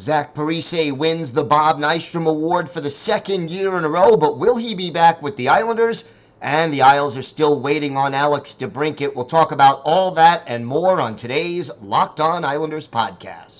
Zach Parise wins the Bob Nystrom Award for the second year in a row, but will he be back with the Islanders? And the Isles are still waiting on Alex DeBrincat. We'll talk about all that and more on today's Locked On Islanders podcast.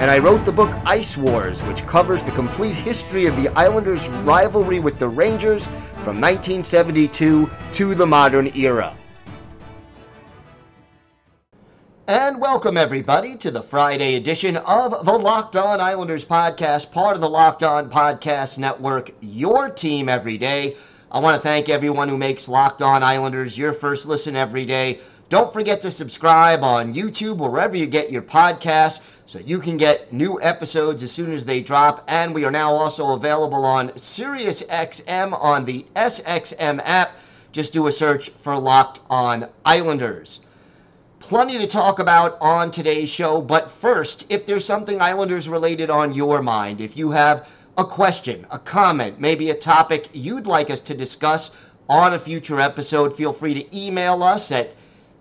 and I wrote the book Ice Wars, which covers the complete history of the Islanders' rivalry with the Rangers from 1972 to the modern era. And welcome, everybody, to the Friday edition of the Locked On Islanders podcast, part of the Locked On Podcast Network, your team every day. I want to thank everyone who makes Locked On Islanders your first listen every day. Don't forget to subscribe on YouTube, or wherever you get your podcasts, so you can get new episodes as soon as they drop. And we are now also available on SiriusXM on the SXM app. Just do a search for Locked On Islanders. Plenty to talk about on today's show, but first, if there's something Islanders related on your mind, if you have a question, a comment, maybe a topic you'd like us to discuss on a future episode, feel free to email us at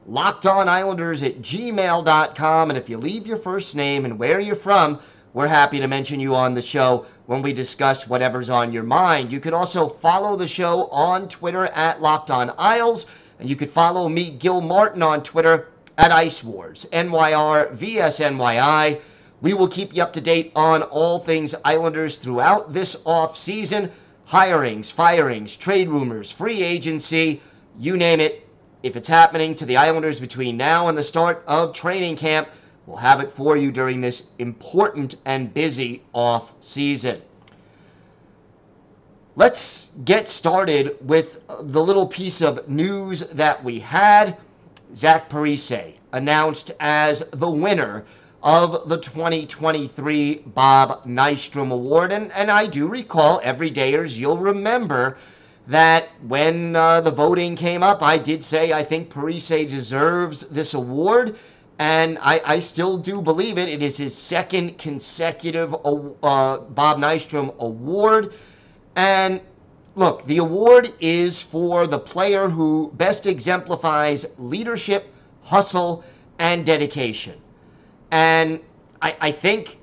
lockedonislanders at gmail.com. And if you leave your first name and where you're from, we're happy to mention you on the show when we discuss whatever's on your mind. You could also follow the show on Twitter at Locked On Isles, and you could follow me, Gil Martin, on Twitter at Ice Wars, NYR, VSNYI. We will keep you up to date on all things Islanders throughout this off season hirings, firings, trade rumors, free agency, you name it if it's happening to the Islanders between now and the start of training camp, we'll have it for you during this important and busy off season. Let's get started with the little piece of news that we had. Zach Parise announced as the winner of the 2023 Bob Nystrom Award. And, and I do recall, everydayers, you'll remember that when uh, the voting came up, I did say I think Parise deserves this award. And I, I, still do believe it. It is his second consecutive uh, Bob Nystrom award. And look, the award is for the player who best exemplifies leadership, hustle, and dedication. And I, I think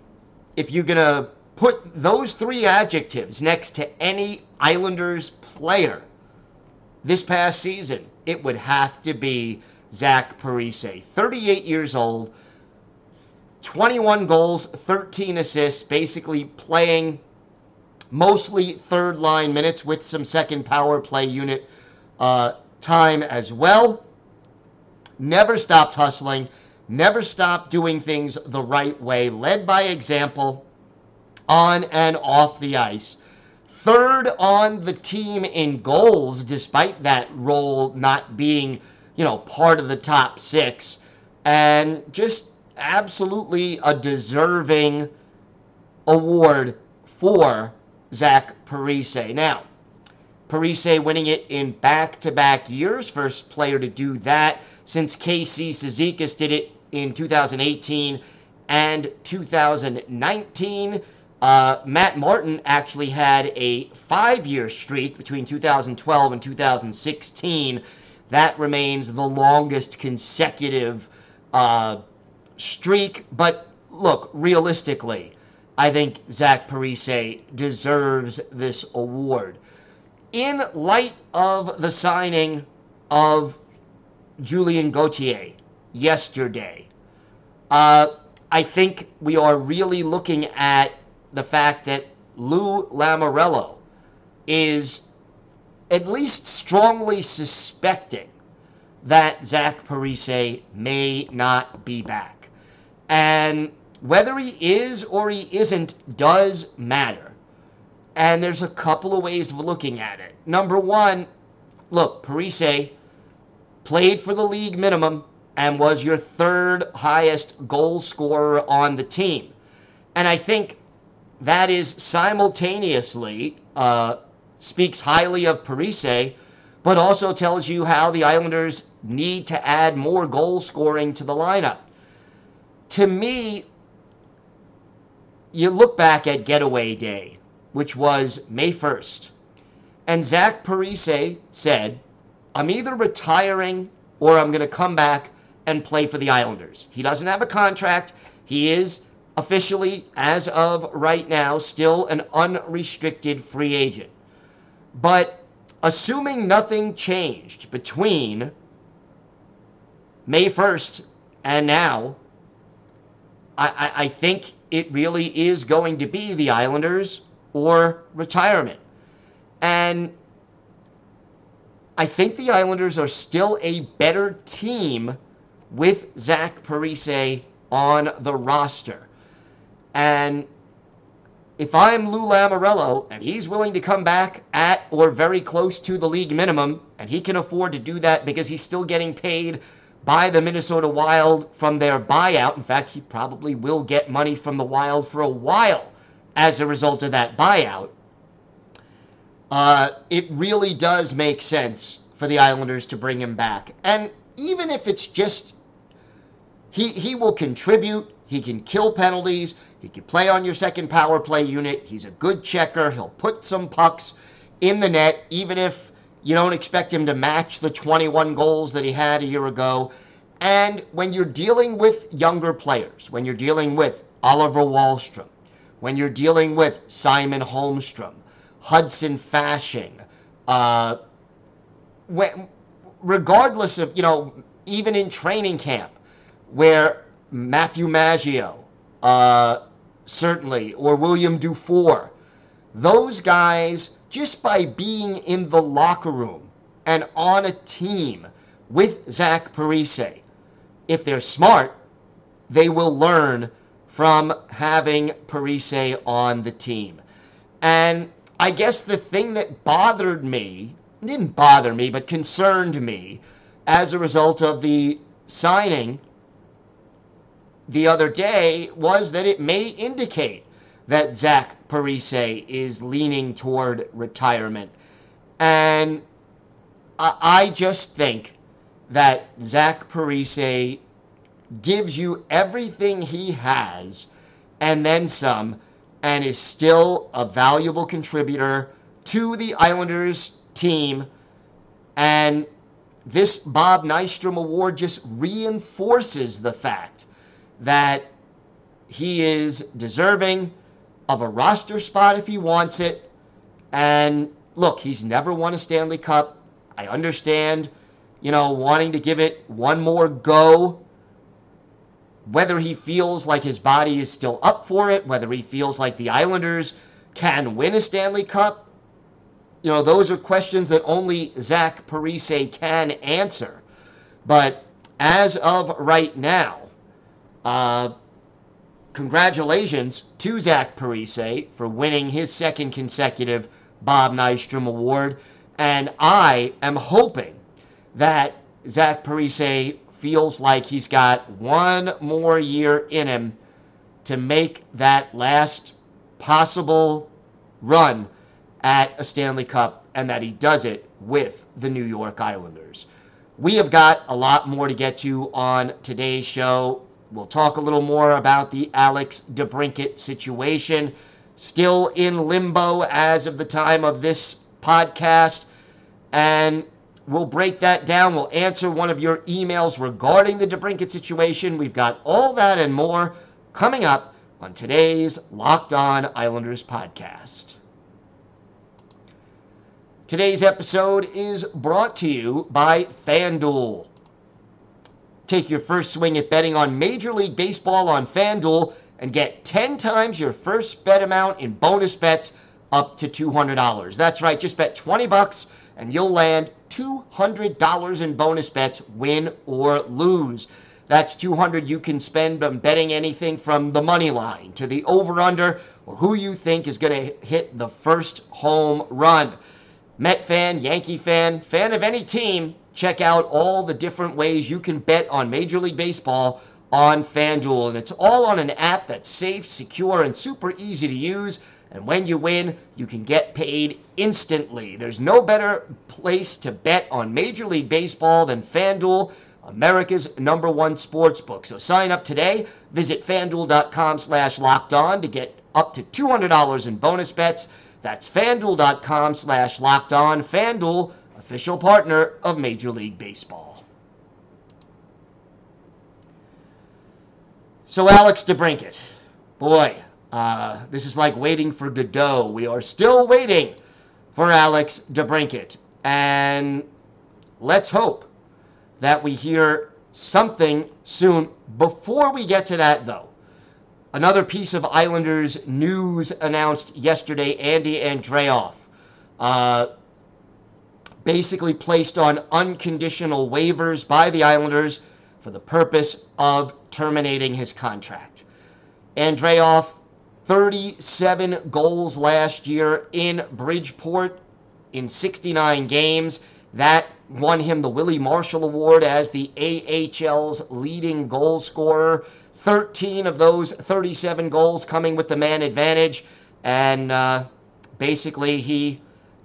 if you're going to put those three adjectives next to any Islanders player this past season, it would have to be Zach Parise. 38 years old, 21 goals, 13 assists, basically playing mostly third line minutes with some second power play unit uh, time as well. Never stopped hustling, never stopped doing things the right way, led by example on and off the ice. Third on the team in goals, despite that role not being, you know, part of the top six. And just absolutely a deserving award for Zach Parise. Now, Parise winning it in back to back years, first player to do that since Casey Cizikas did it in 2018 and 2019. Uh, Matt Martin actually had a five year streak between 2012 and 2016. That remains the longest consecutive uh, streak. But look, realistically, I think Zach Parise deserves this award. In light of the signing of Julien Gauthier yesterday, uh, I think we are really looking at the fact that Lou Lamoriello is at least strongly suspecting that Zach Parise may not be back. And whether he is or he isn't does matter. And there's a couple of ways of looking at it. Number one, look, Parise played for the league minimum and was your third highest goal scorer on the team. And I think that is simultaneously uh, speaks highly of Parise, but also tells you how the Islanders need to add more goal scoring to the lineup. To me, you look back at Getaway Day, which was May 1st, and Zach Parise said, I'm either retiring or I'm going to come back and play for the Islanders. He doesn't have a contract. He is officially, as of right now, still an unrestricted free agent. But assuming nothing changed between May 1st and now, I, I, I think it really is going to be the Islanders or retirement. And I think the Islanders are still a better team with Zach Parise on the roster. And if I'm Lou Lamoriello and he's willing to come back at or very close to the league minimum, and he can afford to do that because he's still getting paid by the Minnesota Wild from their buyout. In fact, he probably will get money from the Wild for a while as a result of that buyout. Uh, it really does make sense for the Islanders to bring him back. And even if it's just he he will contribute, he can kill penalties, he can play on your second power play unit. He's a good checker. He'll put some pucks in the net even if you don't expect him to match the 21 goals that he had a year ago. And when you're dealing with younger players, when you're dealing with Oliver Wahlstrom, when you're dealing with Simon Holmstrom, Hudson Fasching, uh, when, regardless of, you know, even in training camp, where Matthew Maggio, uh, certainly, or William Dufour, those guys, just by being in the locker room and on a team with Zach Parise, if they're smart, they will learn from having Parise on the team. And I guess the thing that bothered me, didn't bother me, but concerned me as a result of the signing the other day was that it may indicate that Zach Parise is leaning toward retirement. And I just think that Zach Parise gives you everything he has and then some and is still a valuable contributor to the Islanders team. And this Bob Nystrom Award just reinforces the fact that he is deserving of a roster spot if he wants it. And look, he's never won a Stanley Cup. I understand, you know, wanting to give it one more go. Whether he feels like his body is still up for it, whether he feels like the Islanders can win a Stanley Cup, you know, those are questions that only Zach Parise can answer. But as of right now, uh, congratulations to Zach Parise for winning his second consecutive Bob Nystrom Award. And I am hoping that Zach Parise feels like he's got one more year in him to make that last possible run at a Stanley Cup and that he does it with the New York Islanders. We have got a lot more to get to on today's show. We'll talk a little more about the Alex DeBrincat situation. Still in limbo as of the time of this podcast. And we'll break that down. We'll answer one of your emails regarding the DeBrincat situation. We've got all that and more coming up on today's Locked On Islanders podcast. Today's episode is brought to you by FanDuel. Take your first swing at betting on Major League Baseball on FanDuel and get 10 times your first bet amount in bonus bets up to $200. That's right, just bet 20 bucks and you'll land $200 in bonus bets, win or lose. That's 200 you can spend on betting anything from the money line to the over under or who you think is going to hit the first home run. Met fan, Yankee fan, fan of any team, check out all the different ways you can bet on Major League Baseball on FanDuel. And it's all on an app that's safe, secure, and super easy to use. And when you win, you can get paid instantly. There's no better place to bet on Major League Baseball than FanDuel, America's number one sports book. So sign up today. Visit fanduel.com slash locked on to get up to $200 in bonus bets. That's fanduel.com slash locked on. FanDuel, official partner of Major League Baseball. So, Alex DeBrincat, boy, uh, this is like waiting for Godot. We are still waiting for Alex DeBrincat. And let's hope that we hear something soon. Before we get to that, though, Another piece of Islanders news announced yesterday Andy Andreoff uh, basically placed on unconditional waivers by the Islanders for the purpose of terminating his contract. Andreoff, 37 goals last year in Bridgeport in 69 games. That won him the Willie Marshall Award as the AHL's leading goal scorer. 13 of those 37 goals coming with the man advantage. And uh, basically, he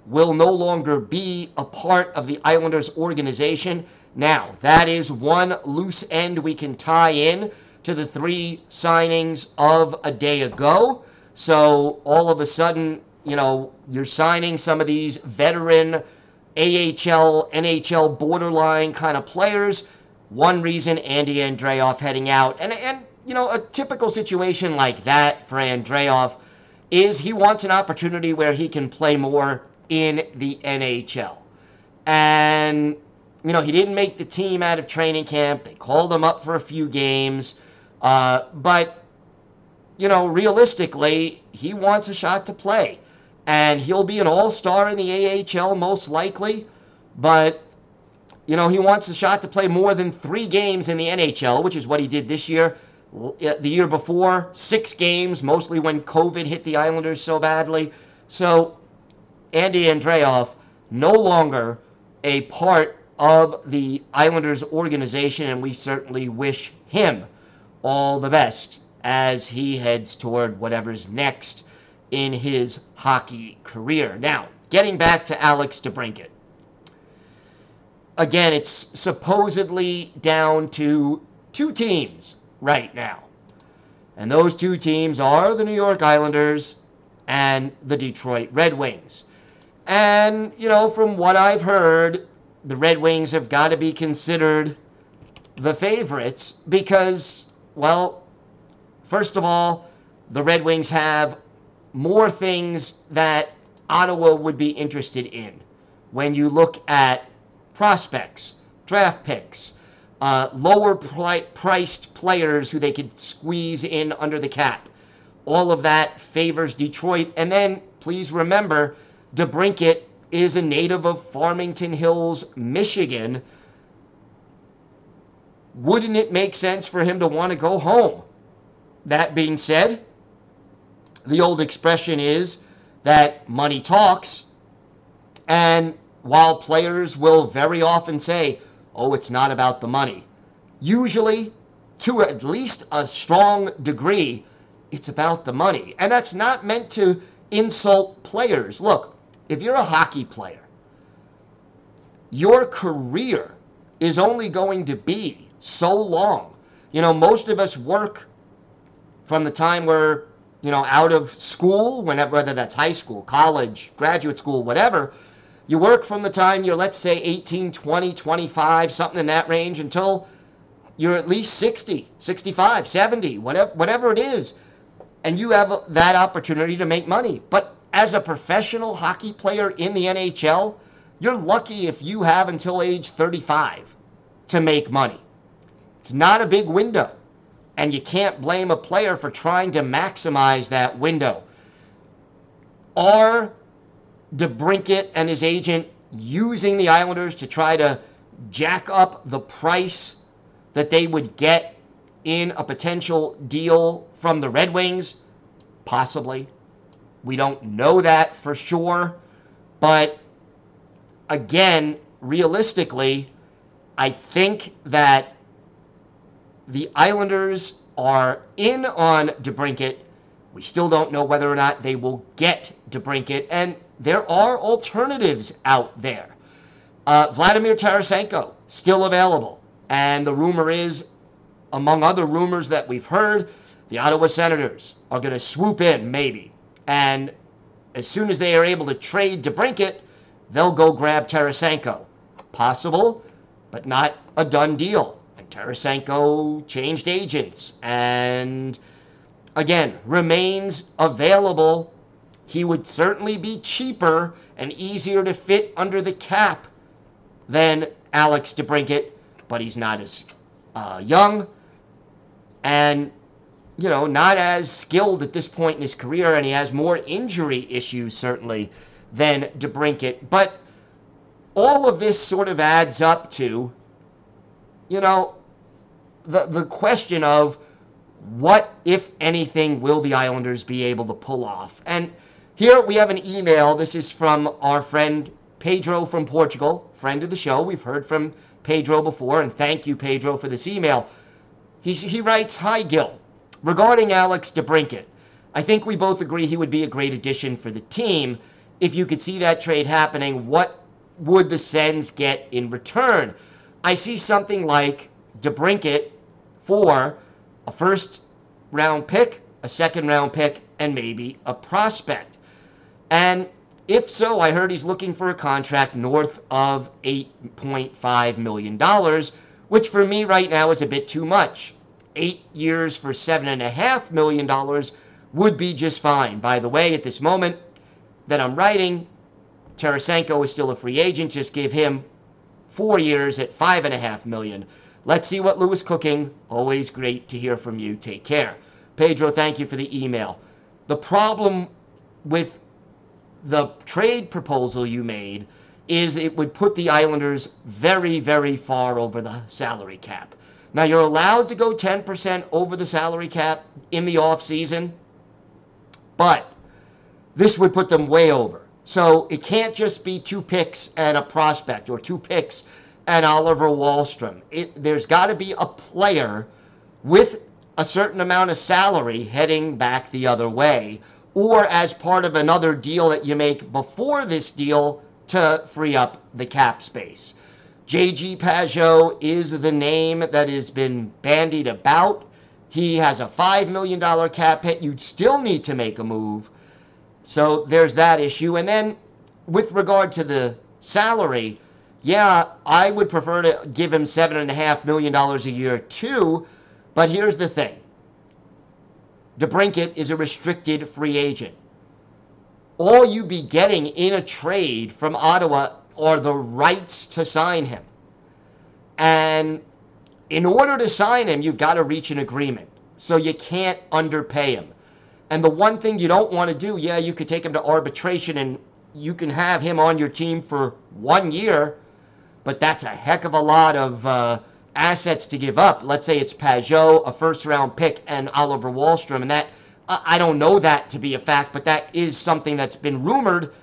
will no longer be a part of the Islanders organization. Now, that is one loose end we can tie in to the three signings of a day ago. So all of a sudden, you know, you're signing some of these veteran AHL, NHL borderline kind of players. One reason Andy Andreoff heading out. And, and you know, a typical situation like that for Andreoff is he wants an opportunity where he can play more in the NHL. And, you know, he didn't make the team out of training camp. They called him up for a few games. Uh, but, you know, realistically, he wants a shot to play. And he'll be an all star in the AHL most likely. But, you know, he wants a shot to play more than three games in the NHL, which is what he did this year the year before, six games, mostly when COVID hit the Islanders so badly. So Andy Andreoff no longer a part of the Islanders organization, and we certainly wish him all the best as he heads toward whatever's next in his hockey career. Now, getting back to Alex DeBrincat. Again, it's supposedly down to two teams right now. And those two teams are the New York Islanders and the Detroit Red Wings. And, you know, from what I've heard, the Red Wings have got to be considered the favorites because, well, first of all, the Red Wings have more things that Ottawa would be interested in when you look at prospects, draft picks, uh, lower pri- priced players who they could squeeze in under the cap. All of that favors Detroit. And then please remember, DeBrincat is a native of Farmington Hills, Michigan. Wouldn't it make sense for him to want to go home? That being said, the old expression is that money talks. And while players will very often say, oh, it's not about the money. Usually, to at least a strong degree, it's about the money. And that's not meant to insult players. Look, if you're a hockey player, your career is only going to be so long. You know, most of us work from the time we're, you know, out of school, whenever whether that's high school, college, graduate school, whatever, you work from the time you're, let's say, 18, 20, 25, something in that range, until you're at least 60, 65, 70, whatever, whatever it is. And you have that opportunity to make money. But as a professional hockey player in the NHL, you're lucky if you have until age 35 to make money. It's not a big window. And you can't blame a player for trying to maximize that window. Are DeBrincat and his agent using the Islanders to try to jack up the price that they would get in a potential deal from the Red Wings? Possibly. We don't know that for sure. But again, realistically, I think that the Islanders are in on DeBrincat. We still don't know whether or not they will get DeBrincat, and there are alternatives out there. Uh, Vladimir Tarasenko still available, and the rumor is, among other rumors that we've heard, the Ottawa Senators are going to swoop in, maybe, and as soon as they are able to trade DeBrincat, they'll go grab Tarasenko. Possible, but not a done deal. And Tarasenko changed agents and again remains available. He would certainly be cheaper and easier to fit under the cap than Alex DeBrincat, but he's not as uh, young and you know not as skilled at this point in his career, and he has more injury issues certainly than DeBrincat. But all of this sort of adds up to, you know, the the question of what, if anything, will the Islanders be able to pull off? And here we have an email. This is from our friend Pedro from Portugal, friend of the show. We've heard from Pedro before, and thank you, Pedro, for this email. He, he writes, Hi, Gil. Regarding Alex DeBrincat, I think we both agree he would be a great addition for the team. If you could see that trade happening, what would the Sens get in return? I see something like DeBrincat for a first round pick, a second round pick, and maybe a prospect. And if so, I heard he's looking for a contract north of $8.5 million, which for me right now is a bit too much. Eight years for $7.5 million would be just fine. By the way, at this moment that I'm writing, Tarasenko is still a free agent. Just give him four years at 5.5 million. Let's see what Lou's cooking. Always great to hear from you. Take care. Pedro, thank you for the email. The problem with the trade proposal you made is it would put the Islanders very, very far over the salary cap. Now, you're allowed to go 10% over the salary cap in the offseason, but this would put them way over. So it can't just be two picks and a prospect or two picks and Oliver Wahlstrom. It, there's got to be a player with a certain amount of salary heading back the other way, or as part of another deal that you make before this deal to free up the cap space. JG Pageau is the name that has been bandied about. He has a $5 million cap hit. You'd still need to make a move. So there's that issue. And then with regard to the salary, yeah, I would prefer to give him $7.5 million a year too. But here's the thing DeBrincat is a restricted free agent. All you'd be getting in a trade from Ottawa are the rights to sign him. And in order to sign him, you've got to reach an agreement. So you can't underpay him. And the one thing you don't want to do, yeah, you could take him to arbitration and you can have him on your team for one year, but that's a heck of a lot of uh, assets to give up. Let's say it's Pageau, a first round pick, and Oliver Wahlstrom. And that, I don't know that to be a fact, but that is something that's been rumored.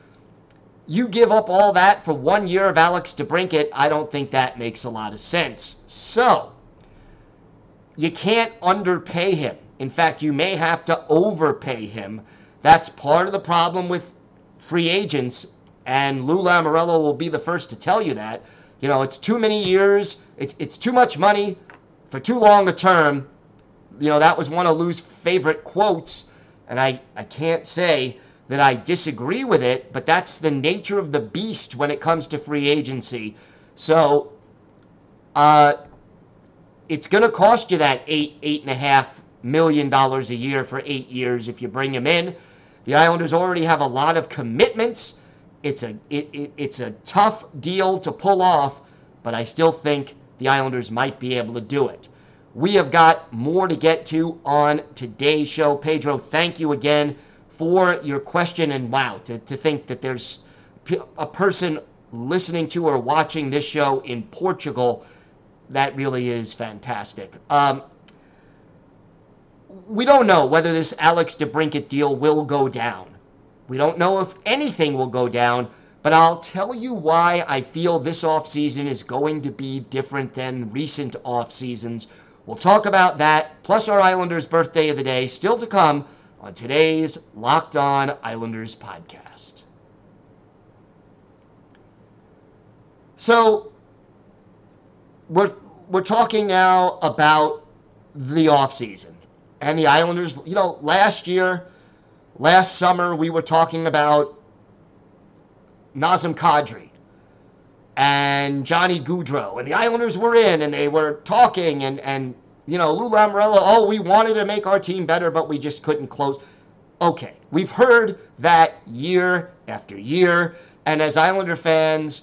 You give up all that for one year of Alex DeBrincat, I don't think that makes a lot of sense. So, you can't underpay him. In fact, you may have to overpay him. That's part of the problem with free agents, and Lou Lamoriello will be the first to tell you that. You know, it's too many years, it, it's too much money for too long a term. You know, that was one of Lou's favorite quotes, and I, I can't say that I disagree with it, but that's the nature of the beast when it comes to free agency. So, uh, it's going to cost you that eight, eight and a half million dollars a year for eight years if you bring him in. The Islanders already have a lot of commitments. It's a it, it, it's a tough deal to pull off, but I still think the Islanders might be able to do it. We have got more to get to on today's show. Pedro, thank you again for your question. And wow, to, to think that there's a person listening to or watching this show in Portugal, that really is fantastic. Um, we don't know whether this Alex DeBrincat deal will go down. We don't know if anything will go down, but I'll tell you why I feel this offseason is going to be different than recent off seasons. We'll talk about that, plus our Islanders birthday of the day, still to come on today's Locked On Islanders podcast. So, we're, we're talking now about the offseason and the Islanders. You know, last year, last summer, we were talking about Nazem Kadri and Johnny Gaudreau, and the Islanders were in, and they were talking, and and you know Lou Lamoriello. Oh, we wanted to make our team better, but we just couldn't close. Okay, we've heard that year after year, and as Islander fans,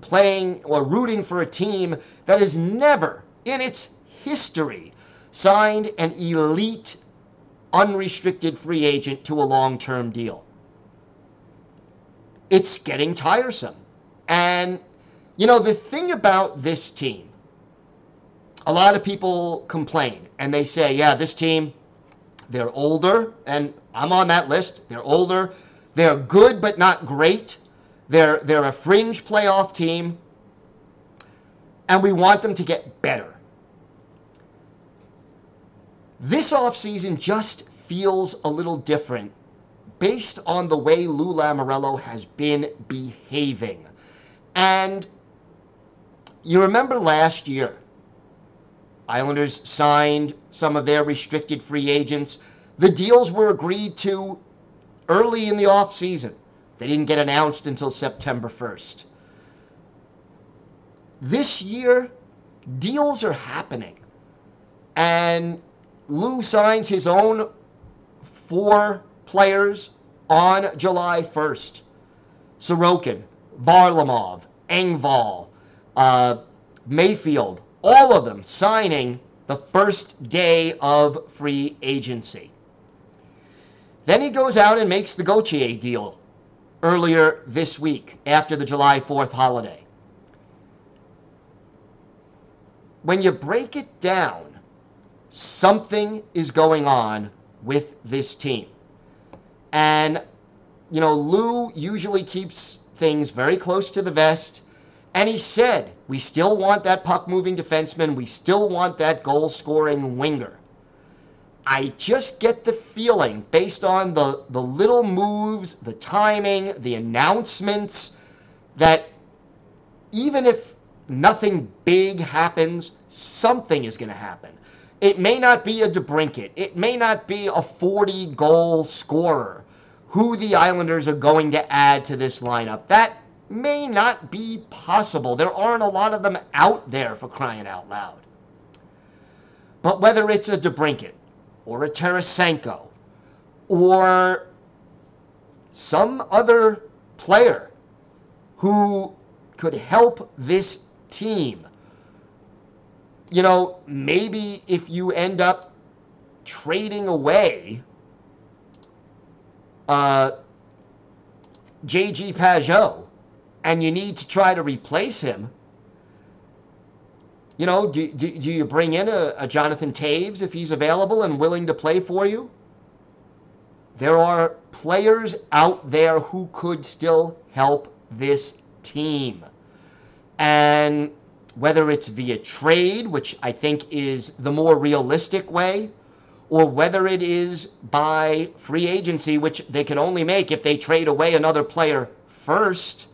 playing or rooting for a team that has never in its history signed an elite unrestricted free agent to a long term deal. It's getting tiresome. And, you know, the thing about this team, a lot of people complain and they say, yeah, this team, they're older, and I'm on that list. They're older. They're good, but not great. They're, they're a fringe playoff team, and we want them to get better. This offseason just feels a little different based on the way Lou Lamoriello has been behaving. And you remember last year, Islanders signed some of their restricted free agents. The deals were agreed to early in the offseason. They didn't get announced until September 1st. This year, deals are happening. And Lou signs his own four players on July 1st. Sorokin, Varlamov, Engvall, uh, Mayfield, all of them signing the first day of free agency. Then he goes out and makes the Gauthier deal earlier this week after the July 4th holiday. When you break it down, something is going on with this team. And, you know, Lou usually keeps things very close to the vest. And he said, we still want that puck moving defenseman. We still want that goal scoring winger. I just get the feeling, based on the, the little moves, the timing, the announcements, that even if nothing big happens, something is going to happen. It may not be a DeBrincat. It may not be a 40 goal scorer who the Islanders are going to add to this lineup. That may not be possible. There aren't a lot of them out there for crying out loud. But whether it's a DeBrincat or a Tarasenko or some other player who could help this team you know, maybe if you end up trading away uh, JG Pageau and you need to try to replace him, you know, do, do, do you bring in a, a Jonathan Toews if he's available and willing to play for you? There are players out there who could still help this team. And whether it's via trade, which I think is the more realistic way, or whether it is by free agency, which they can only make if they trade away another player first.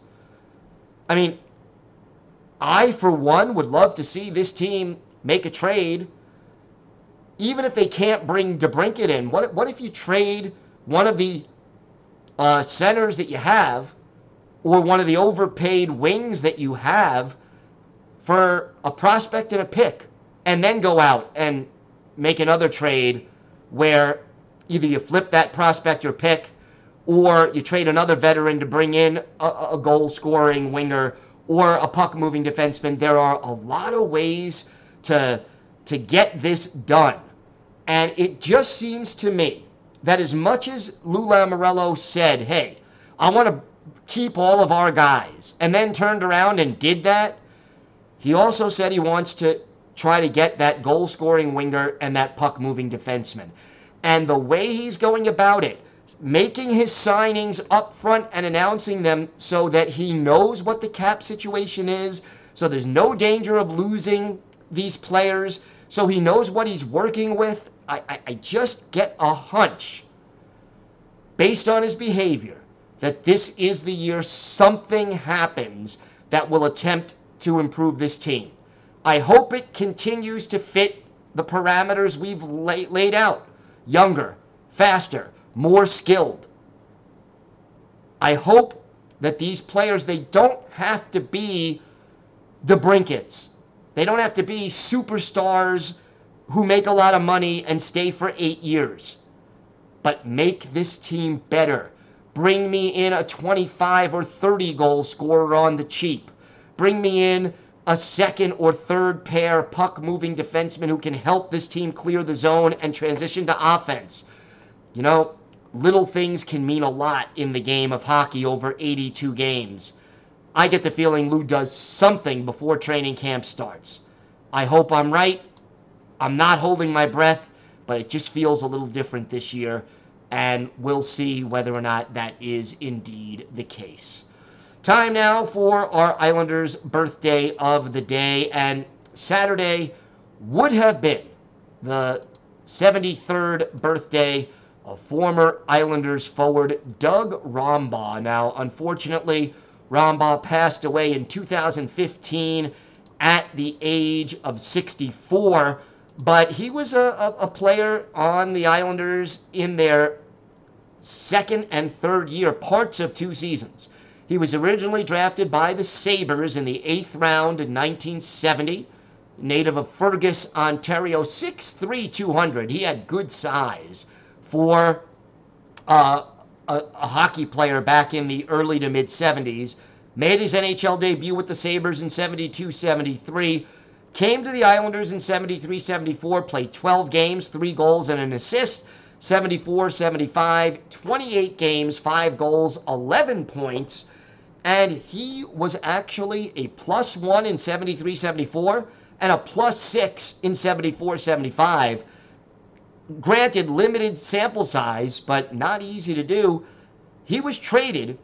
I mean, I, for one, would love to see this team make a trade, even if they can't bring DeBrincat in. What, what if you trade one of the uh, centers that you have, or one of the overpaid wings that you have, for a prospect and a pick and then go out and make another trade where either you flip that prospect or pick or you trade another veteran to bring in a, a goal scoring winger or a puck moving defenseman. There are a lot of ways to to get this done. And it just seems to me that as much as Lou Lamoriello said, hey, I want to keep all of our guys, and then turned around and did that, he also said he wants to try to get that goal scoring winger and that puck moving defenseman. And the way he's going about it, making his signings up front and announcing them so that he knows what the cap situation is, so there's no danger of losing these players, so he knows what he's working with. I, I, I just get a hunch based on his behavior that this is the year something happens that will attempt to improve this team. I hope it continues to fit the parameters we've lay, laid out younger, faster, more skilled. I hope that these players, they don't have to be DeBrincats. They don't have to be superstars who make a lot of money and stay for eight years. But make this team better. Bring me in a 25 or 30 goal scorer on the cheap. Bring me in a second or third pair puck moving defenseman who can help this team clear the zone and transition to offense. You know, little things can mean a lot in the game of hockey over 82 games. I get the feeling Lou does something before training camp starts. I hope I'm right. I'm not holding my breath, but it just feels a little different this year, and we'll see whether or not that is indeed the case. Time now for our Islanders' birthday of the day, and Saturday would have been the 73rd birthday of former Islanders forward Doug Rombough. Now, unfortunately, Rombough passed away in 2015 at the age of 64, but he was a, a, a player on the Islanders in their second and third year, parts of two seasons. He was originally drafted by the Sabres in the eighth round in 1970. Native of Fergus, Ontario, 6'3, 200. He had good size for uh, a, a, hockey player back in the early to mid 70s. Made his NHL debut with the Sabres in 72 73. Came to the Islanders in 73 74, played 12 games, three goals, and an assist. 74 75, 28 games, five goals, 11 points. And he was actually a plus one in 73 74 and a plus six in 74 75 granted limited sample size, but not easy to do. He was traded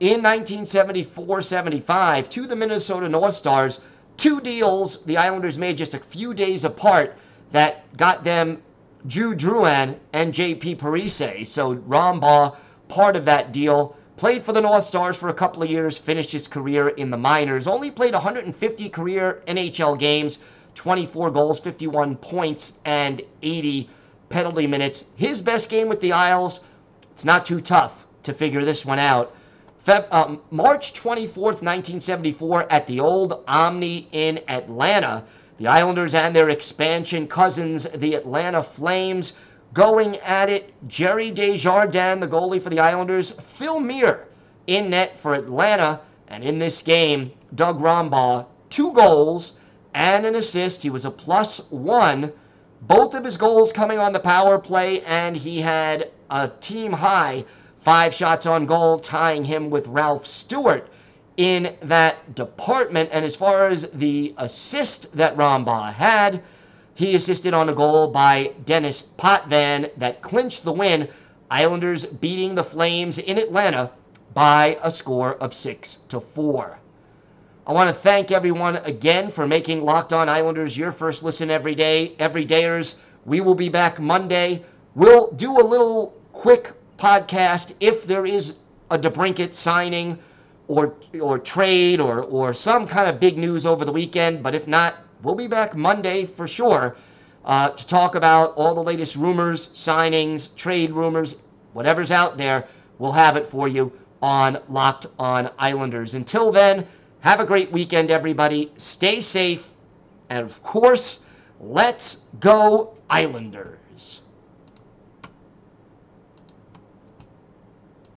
in 1974-75 to the Minnesota North Stars. Two deals the Islanders made just a few days apart that got them Jude Drouin and J.P. Parise. So Rombough, part of that deal, played for the North Stars for a couple of years, finished his career in the minors. Only played 150 career NHL games, 24 goals, 51 points, and 80 penalty minutes. His best game with the Isles, it's not too tough to figure this one out. Feb, um, March 24th, 1974, at the old Omni in Atlanta, the Islanders and their expansion cousins, the Atlanta Flames, going at it. Gerry Desjardins, the goalie for the Islanders, Phil Myre in net for Atlanta. And in this game, Doug Rombough, two goals and an assist. He was a plus one both of his goals coming on the power play, and he had a team high five shots on goal, tying him with Ralph Stewart in that department. And as far as the assist that Rombough had, he assisted on a goal by Denis Potvin that clinched the win. Islanders beating the Flames in Atlanta by a score of six to four. I want to thank everyone again for making Locked On Islanders your first listen every day, every dayers. We will be back Monday. We'll do a little quick podcast if there is a DeBrincat signing or or trade or or some kind of big news over the weekend. But if not, we'll be back Monday for sure uh, to talk about all the latest rumors, signings, trade rumors, whatever's out there. We'll have it for you on Locked On Islanders. Until then. Have a great weekend, everybody. Stay safe. And of course, let's go, Islanders.